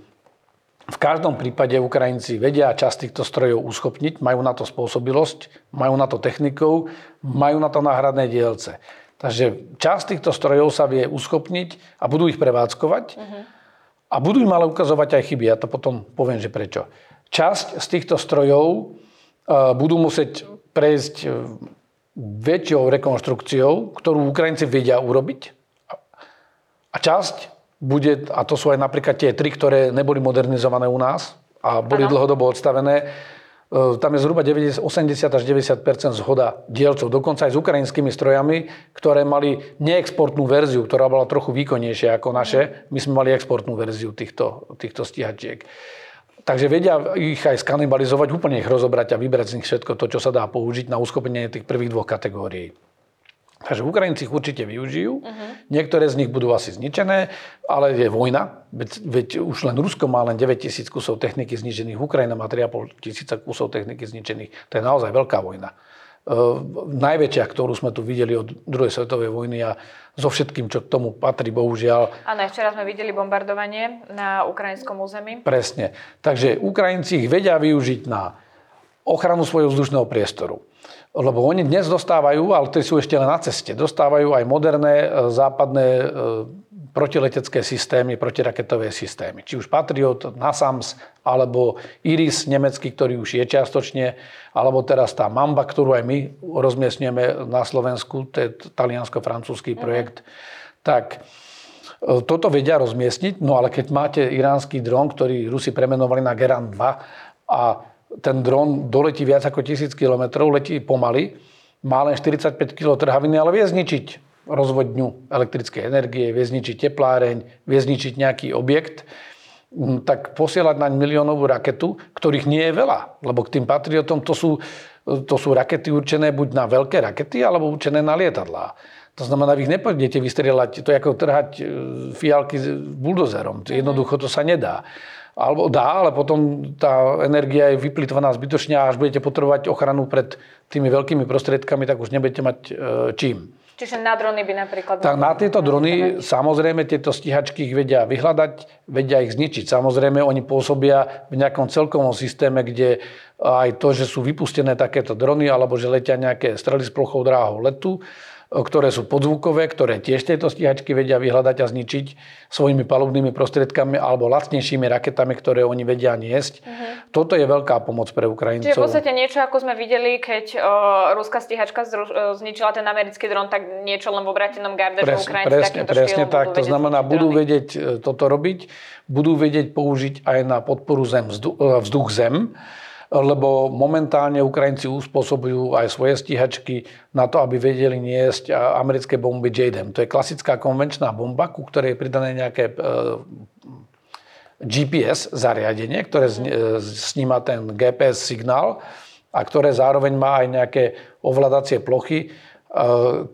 V každom prípade Ukrajinci vedia časť týchto strojov uschopniť, majú na to spôsobilosť, majú na to technikou, majú na to náhradné dielce. Takže časť týchto strojov sa vie uschopniť a budú ich prevádzkovať uh-huh. a budú im ale ukazovať aj chyby. Ja to potom poviem, že prečo. Časť z týchto strojov uh, budú musieť prejsť uh, väčšou rekonštrukciou, ktorú Ukrajinci vedia urobiť. A časť bude, a to sú aj napríklad tie tri, ktoré neboli modernizované u nás a boli ano. dlhodobo odstavené, e, tam je zhruba 90, 80 až 90% zhoda dielcov, dokonca aj s ukrajinskými strojami, ktoré mali neexportnú verziu, ktorá bola trochu výkonnejšia ako naše. My sme mali exportnú verziu týchto, týchto stíhačiek. Takže vedia ich aj skanibalizovať, úplne ich rozobrať a vybrať z nich všetko to, čo sa dá použiť na uskopenie tých prvých dvoch kategórií. Takže Ukrajinci ich určite využijú. Uh-huh. Niektoré z nich budú asi zničené, ale je vojna. Veď, veď už len Rusko má len 9 tisíc kusov techniky zničených, Ukrajina má 3,5 tisíca kusov techniky zničených. To je naozaj veľká vojna. Uh, najväčšia, ktorú sme tu videli od druhej svetovej vojny a so všetkým, čo k tomu patrí, bohužiaľ. Áno, včera sme videli bombardovanie na ukrajinskom území. Presne. Takže Ukrajinci ich vedia využiť na ochranu svojho vzdušného priestoru lebo oni dnes dostávajú, ale to sú ešte len na ceste, dostávajú aj moderné e, západné e, protiletecké systémy, protiraketové systémy. Či už Patriot, NASAMS, alebo Iris nemecký, ktorý už je čiastočne, alebo teraz tá Mamba, ktorú aj my rozmiestňujeme na Slovensku, to je taliansko-francúzsky mhm. projekt, mm-hmm. tak e, toto vedia rozmiestniť, no ale keď máte iránsky dron, ktorý Rusi premenovali na Geran 2 a ten dron doletí viac ako 1000 km, letí pomaly, má len 45 kg trhaviny, ale vie zničiť rozvodňu elektrickej energie, vie zničiť tepláreň, vie zničiť nejaký objekt, mm, tak posielať naň miliónovú raketu, ktorých nie je veľa, lebo k tým patriotom to sú, to sú rakety určené buď na veľké rakety, alebo určené na lietadlá. To znamená, vy ich nepôjdete vystrieľať, to je ako trhať e, fialky s buldozerom. Jednoducho to sa nedá. Alebo dá, ale potom tá energia je vyplýtvaná zbytočne a až budete potrebovať ochranu pred tými veľkými prostriedkami, tak už nebudete mať e, čím. Čiže na drony by napríklad... Tak na tieto drony, samozrejme, tieto stíhačky ich vedia vyhľadať, vedia ich zničiť. Samozrejme, oni pôsobia v nejakom celkovom systéme, kde aj to, že sú vypustené takéto drony, alebo že letia nejaké strely s plochou dráhou letu, ktoré sú podzvukové, ktoré tiež tieto stíhačky vedia vyhľadať a zničiť svojimi palubnými prostriedkami alebo lacnejšími raketami, ktoré oni vedia niesť. Uh-huh. Toto je veľká pomoc pre Ukrajincov. Čiže v podstate niečo, ako sme videli, keď o, ruská stíhačka zru, zničila ten americký dron, tak niečo len v obratenom garde, Pres, Ukrajinci presne, presne tak. To znamená, budú vedieť e, toto robiť, budú vedieť použiť aj na podporu zem, vzduch-zem lebo momentálne Ukrajinci uspôsobujú aj svoje stíhačky na to, aby vedeli niesť americké bomby JDM. To je klasická konvenčná bomba, ku ktorej je pridané nejaké e, GPS zariadenie, ktoré e, sníma ten GPS signál a ktoré zároveň má aj nejaké ovládacie plochy,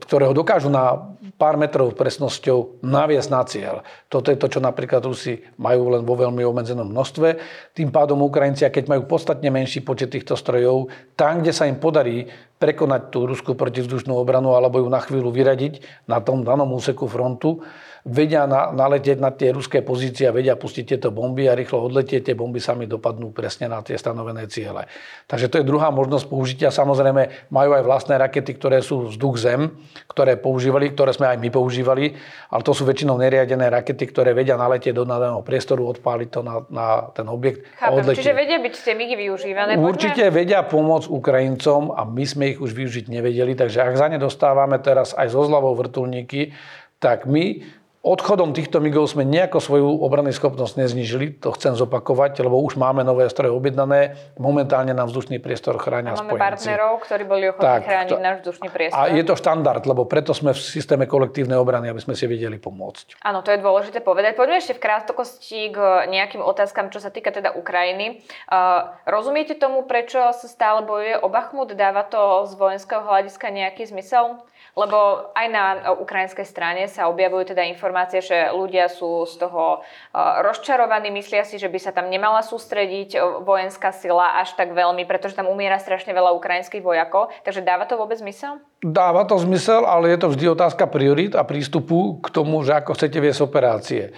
ktoré ho dokážu na pár metrov presnosťou naviesť na cieľ. Toto je to, čo napríklad Rusi majú len vo veľmi obmedzenom množstve. Tým pádom Ukrajinci, keď majú podstatne menší počet týchto strojov, tam, kde sa im podarí prekonať tú ruskú protivzdušnú obranu alebo ju na chvíľu vyradiť na tom danom úseku frontu, vedia na, naletieť na tie ruské pozície a vedia pustiť tieto bomby a rýchlo odletieť. Tie bomby sami dopadnú presne na tie stanovené ciele. Takže to je druhá možnosť použitia. Samozrejme majú aj vlastné rakety, ktoré sú vzduch-zem, ktoré používali, ktoré sme aj my používali, ale to sú väčšinou neriadené rakety, ktoré vedia naletieť do daného priestoru, odpáliť to na, na ten objekt Chápem. a odletieť. Čiže vedia byť tie migy využívané? Určite Poďme. vedia pomôcť Ukrajincom a my sme ich už využiť nevedeli, takže ak za ne dostávame teraz aj zo zľavou vrtulníky, tak my Odchodom týchto migov sme nejako svoju obrannú schopnosť neznižili, to chcem zopakovať, lebo už máme nové stroje objednané, momentálne nám vzdušný priestor chránia Máme spojenci. partnerov, ktorí boli ochotní tak, chrániť náš vzdušný priestor. A je to štandard, lebo preto sme v systéme kolektívnej obrany, aby sme si vedeli pomôcť. Áno, to je dôležité povedať. Poďme ešte v krátkosti k nejakým otázkam, čo sa týka teda Ukrajiny. Uh, rozumiete tomu, prečo sa stále bojuje o Bachmut? Dáva to z vojenského hľadiska nejaký zmysel? Lebo aj na ukrajinskej strane sa objavujú teda informácie, že ľudia sú z toho rozčarovaní, myslia si, že by sa tam nemala sústrediť vojenská sila až tak veľmi, pretože tam umiera strašne veľa ukrajinských vojakov. Takže dáva to vôbec zmysel? Dáva to zmysel, ale je to vždy otázka priorit a prístupu k tomu, že ako chcete viesť operácie.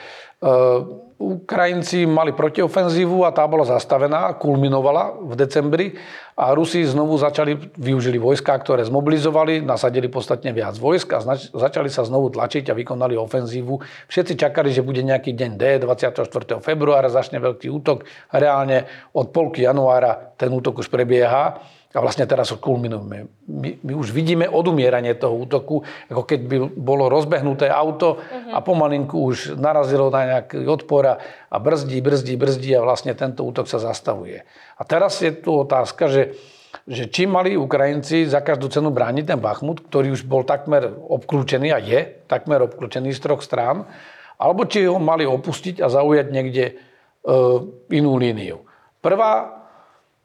Ukrajinci mali protiofenzívu a tá bola zastavená, kulminovala v decembri a Rusi znovu začali, využili vojska, ktoré zmobilizovali, nasadili podstatne viac vojsk a začali sa znovu tlačiť a vykonali ofenzívu. Všetci čakali, že bude nejaký deň D, 24. februára začne veľký útok. Reálne od polky januára ten útok už prebieha a vlastne teraz ho kulminujeme. My, my už vidíme odumieranie toho útoku, ako keď by bolo rozbehnuté auto a pomalinku už narazilo na nejaký odpor a brzdí, brzdí, brzdí a vlastne tento útok sa zastavuje. A teraz je tu otázka, že, že či mali Ukrajinci za každú cenu brániť ten Bachmut, ktorý už bol takmer obklúčený a je takmer obklúčený z troch strán, alebo či ho mali opustiť a zaujať niekde e, inú líniu. Prvá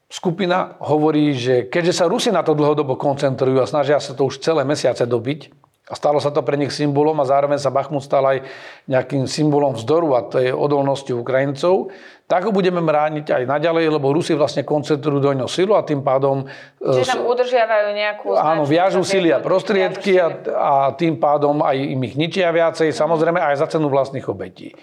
skupina hovorí, že keďže sa Rusi na to dlhodobo koncentrujú a snažia sa to už celé mesiace dobiť, a stalo sa to pre nich symbolom a zároveň sa Bachmut stal aj nejakým symbolom vzdoru a to je odolnosti Ukrajincov, tak ho budeme brániť aj naďalej, lebo Rusi vlastne koncentrujú do ňoho silu a tým pádom... Čiže tam udržiavajú nejakú... Áno, viažú sily a prostriedky a, a tým pádom aj im ich ničia viacej, samozrejme aj za cenu vlastných obetí.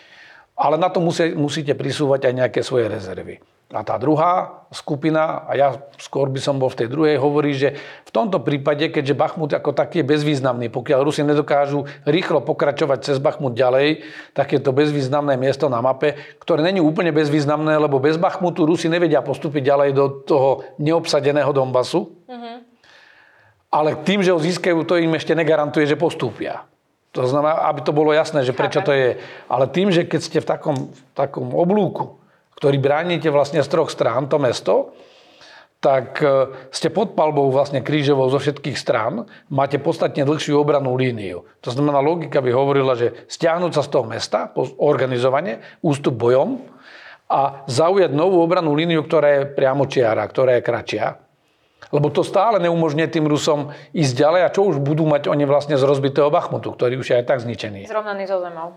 Ale na to musí, musíte prisúvať aj nejaké svoje rezervy. A tá druhá skupina, a ja skôr by som bol v tej druhej, hovorí, že v tomto prípade, keďže Bachmut ako taký je bezvýznamný, pokiaľ Rusi nedokážu rýchlo pokračovať cez Bachmut ďalej, tak je to bezvýznamné miesto na mape, ktoré není úplne bezvýznamné, lebo bez Bachmutu Rusi nevedia postúpiť ďalej do toho neobsadeného Donbasu. Mm-hmm. Ale tým, že ho získajú, to im ešte negarantuje, že postúpia. To znamená, aby to bolo jasné, že prečo to je. Ale tým, že keď ste v takom, v takom oblúku, ktorý bránite vlastne z troch strán, to mesto, tak e, ste pod palbou vlastne krížovou zo všetkých strán, máte podstatne dlhšiu obranú líniu. To znamená, logika by hovorila, že stiahnuť sa z toho mesta, organizovanie, ústup bojom a zaujať novú obranú líniu, ktorá je priamo čiara, ktorá je kračia. Lebo to stále neumožňuje tým Rusom ísť ďalej a čo už budú mať oni vlastne z rozbitého Bachmutu, ktorý už je aj tak zničený. Zrovnaný zo zemou.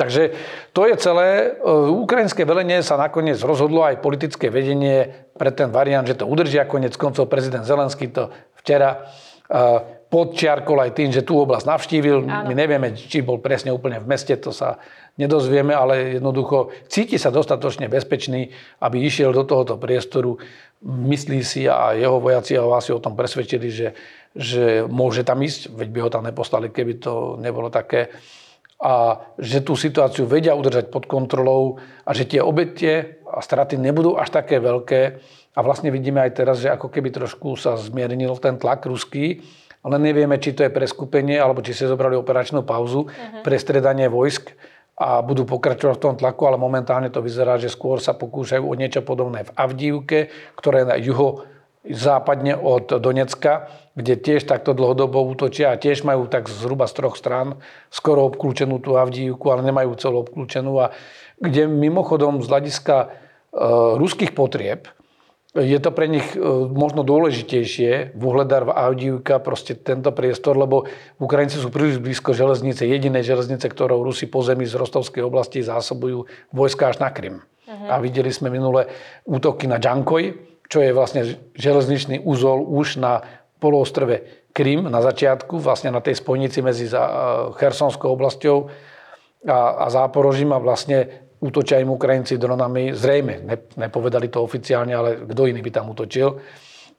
Takže to je celé. E, ukrajinské velenie sa nakoniec rozhodlo aj politické vedenie pre ten variant, že to udržia. Konec koncov prezident Zelenský to včera e, podčiarkol aj tým, že tú oblasť navštívil. Áno. My nevieme, či bol presne úplne v meste, to sa nedozvieme, ale jednoducho cíti sa dostatočne bezpečný, aby išiel do tohoto priestoru. Myslí si a jeho vojaci a vás o tom presvedčili, že, že môže tam ísť, veď by ho tam neposlali, keby to nebolo také a že tú situáciu vedia udržať pod kontrolou a že tie obete a straty nebudú až také veľké. A vlastne vidíme aj teraz, že ako keby trošku sa zmiernil ten tlak ruský, ale nevieme, či to je preskupenie, alebo či si zobrali operačnú pauzu uh-huh. pre stredanie vojsk a budú pokračovať v tom tlaku, ale momentálne to vyzerá, že skôr sa pokúšajú o niečo podobné v Avdívke, ktoré je na juho západne od Donecka, kde tiež takto dlhodobo útočia a tiež majú tak zhruba z troch strán skoro obklúčenú tú Avdívku, ale nemajú celú obklúčenú a kde mimochodom z hľadiska e, ruských potrieb je to pre nich e, možno dôležitejšie v Uhledar, v Avdívka, proste tento priestor, lebo Ukrajinci sú príliš blízko železnice, jediné železnice, ktorou Rusi po zemi z Rostovskej oblasti zásobujú vojska až na Krym. Uh-huh. A videli sme minule útoky na Džankoj, čo je vlastne železničný úzol už na poloostrove Krym na začiatku, vlastne na tej spojnici medzi Chersonskou oblasťou a, a Záporožím a vlastne útočia im Ukrajinci dronami, zrejme, nepovedali to oficiálne, ale kto iný by tam útočil.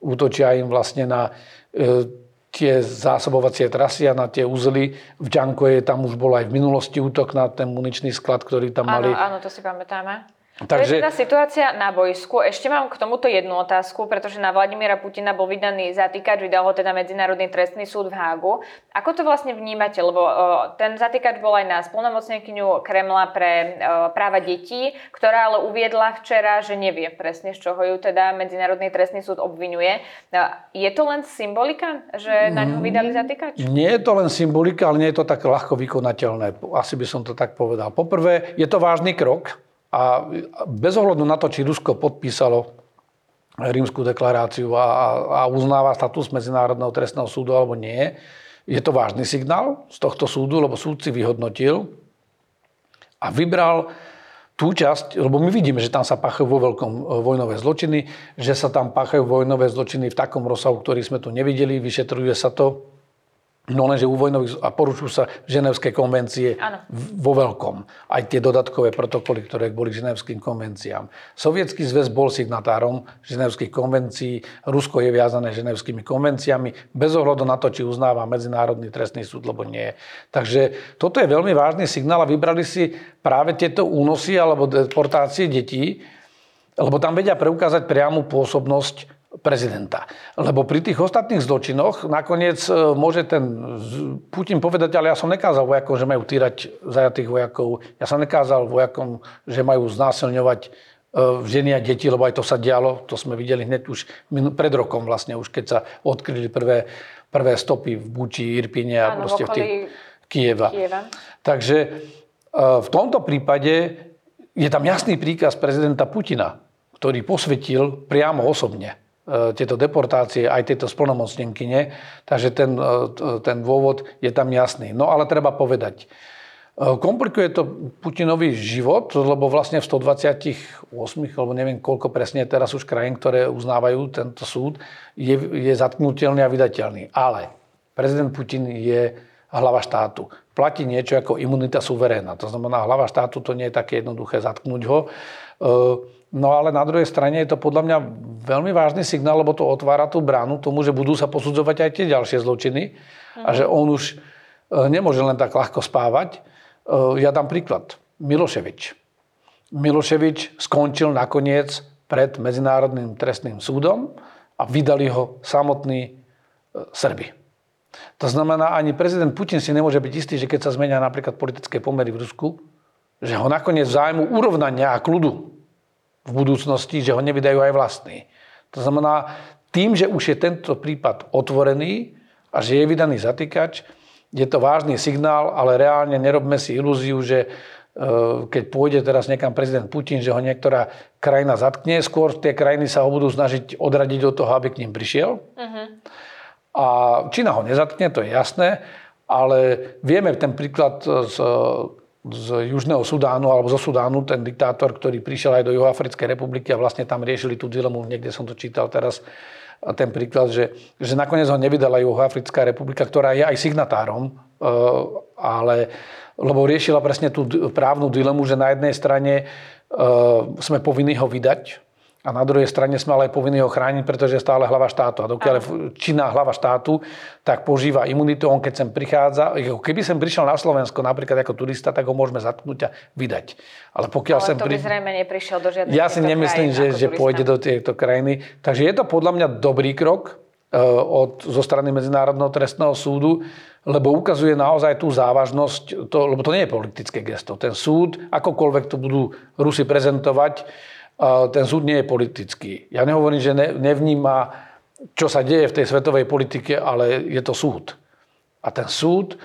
Útočia im vlastne na e, tie zásobovacie trasy a na tie uzly. V Ďankoje tam už bol aj v minulosti útok na ten muničný sklad, ktorý tam mali. Áno, áno, to si pamätáme. Takže... To je teda situácia na bojsku. Ešte mám k tomuto jednu otázku, pretože na Vladimíra Putina bol vydaný zatýkač, vydal ho teda Medzinárodný trestný súd v Hágu. Ako to vlastne vnímate? Lebo o, ten zatýkač bol aj na splnomocnenkyňu Kremla pre o, práva detí, ktorá ale uviedla včera, že nevie presne, z čoho ju teda Medzinárodný trestný súd obvinuje. Je to len symbolika, že na ňo vydali zatýkač? Nie je to len symbolika, ale nie je to tak ľahko vykonateľné. Asi by som to tak povedal. Poprvé, je to vážny krok, a bez ohľadu na to, či Rusko podpísalo rímskú deklaráciu a, a uznáva status Medzinárodného trestného súdu alebo nie, je to vážny signál z tohto súdu, lebo súd si vyhodnotil a vybral tú časť, lebo my vidíme, že tam sa páchajú vo veľkom e, vojnové zločiny, že sa tam páchajú vojnové zločiny v takom rozsahu, ktorý sme tu nevideli, vyšetruje sa to No lenže u vojnových a porušujú sa ženevské konvencie ano. vo veľkom. Aj tie dodatkové protokoly, ktoré boli k ženevským konvenciám. Sovietský zväz bol signatárom ženevských konvencií, Rusko je viazané ženevskými konvenciami, bez ohľadu na to, či uznáva Medzinárodný trestný súd, lebo nie. Takže toto je veľmi vážny signál a vybrali si práve tieto únosy alebo deportácie detí, lebo tam vedia preukázať priamu pôsobnosť prezidenta. Lebo pri tých ostatných zločinoch nakoniec e, môže ten Putin povedať, ale ja som nekázal vojakom, že majú týrať zajatých vojakov. Ja som nekázal vojakom, že majú znásilňovať e, ženy a deti, lebo aj to sa dialo. To sme videli hneď už pred rokom vlastne, už keď sa odkryli prvé, prvé stopy v Buči, Irpine a Áno, proste v tých Kieva. Kieva. Takže e, v tomto prípade je tam jasný príkaz prezidenta Putina, ktorý posvetil priamo osobne tieto deportácie, aj tieto splnomocnenkyne. Takže ten, e, ten dôvod je tam jasný. No ale treba povedať, e, komplikuje to Putinovi život, lebo vlastne v 128, alebo neviem koľko presne teraz už krajín, ktoré uznávajú tento súd, je, je zatknutelný a vydateľný. Ale prezident Putin je hlava štátu. Platí niečo ako imunita suveréna. To znamená, hlava štátu to nie je také jednoduché zatknúť ho. No ale na druhej strane je to podľa mňa veľmi vážny signál, lebo to otvára tú bránu tomu, že budú sa posudzovať aj tie ďalšie zločiny a že on už e, nemôže len tak ľahko spávať. E, ja dám príklad. Miloševič. Miloševič skončil nakoniec pred Medzinárodným trestným súdom a vydali ho samotní e, Srby. To znamená, ani prezident Putin si nemôže byť istý, že keď sa zmenia napríklad politické pomery v Rusku, že ho nakoniec zájmu urovnania a kľudu v budúcnosti, že ho nevydajú aj vlastní. To znamená, tým, že už je tento prípad otvorený a že je vydaný zatýkač, je to vážny signál, ale reálne nerobme si ilúziu, že e, keď pôjde teraz niekam prezident Putin, že ho niektorá krajina zatkne, skôr tie krajiny sa ho budú snažiť odradiť od toho, aby k ním prišiel. Uh-huh. A Čína ho nezatkne, to je jasné, ale vieme ten príklad z z Južného Sudánu alebo zo Sudánu, ten diktátor, ktorý prišiel aj do Juhoafrickej republiky a vlastne tam riešili tú dilemu, niekde som to čítal teraz, ten príklad, že, že nakoniec ho nevydala Juhoafrická republika, ktorá je aj signatárom, e, ale lebo riešila presne tú právnu dilemu, že na jednej strane e, sme povinní ho vydať, a na druhej strane sme ale aj povinní ho chrániť, pretože je stále hlava štátu. A dokiaľ je činná hlava štátu, tak požíva imunitu. On keď sem prichádza, keby sem prišiel na Slovensko napríklad ako turista, tak ho môžeme zatknúť a vydať. Ale pokiaľ ale sem to pri... zrejme neprišiel do žiadnej Ja si nemyslím, že, že pôjde do tejto krajiny. Takže je to podľa mňa dobrý krok e, od, zo strany Medzinárodného trestného súdu, lebo ukazuje naozaj tú závažnosť, to, lebo to nie je politické gesto. Ten súd, akokoľvek to budú Rusi prezentovať, ten súd nie je politický. Ja nehovorím, že ne, nevníma, čo sa deje v tej svetovej politike, ale je to súd. A ten súd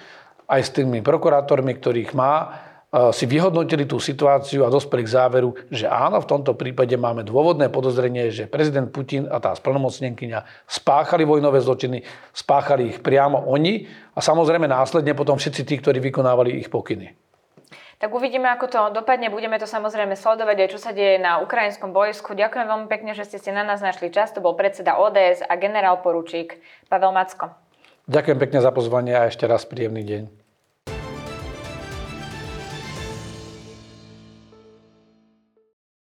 aj s tými prokurátormi, ktorých má, si vyhodnotili tú situáciu a dospeli k záveru, že áno, v tomto prípade máme dôvodné podozrenie, že prezident Putin a tá splnomocnenkyňa spáchali vojnové zločiny, spáchali ich priamo oni a samozrejme následne potom všetci tí, ktorí vykonávali ich pokyny. Tak uvidíme, ako to dopadne. Budeme to samozrejme sledovať aj čo sa deje na ukrajinskom bojsku. Ďakujem veľmi pekne, že ste si na nás našli čas. To bol predseda ODS a generál poručík Pavel Macko. Ďakujem pekne za pozvanie a ešte raz príjemný deň.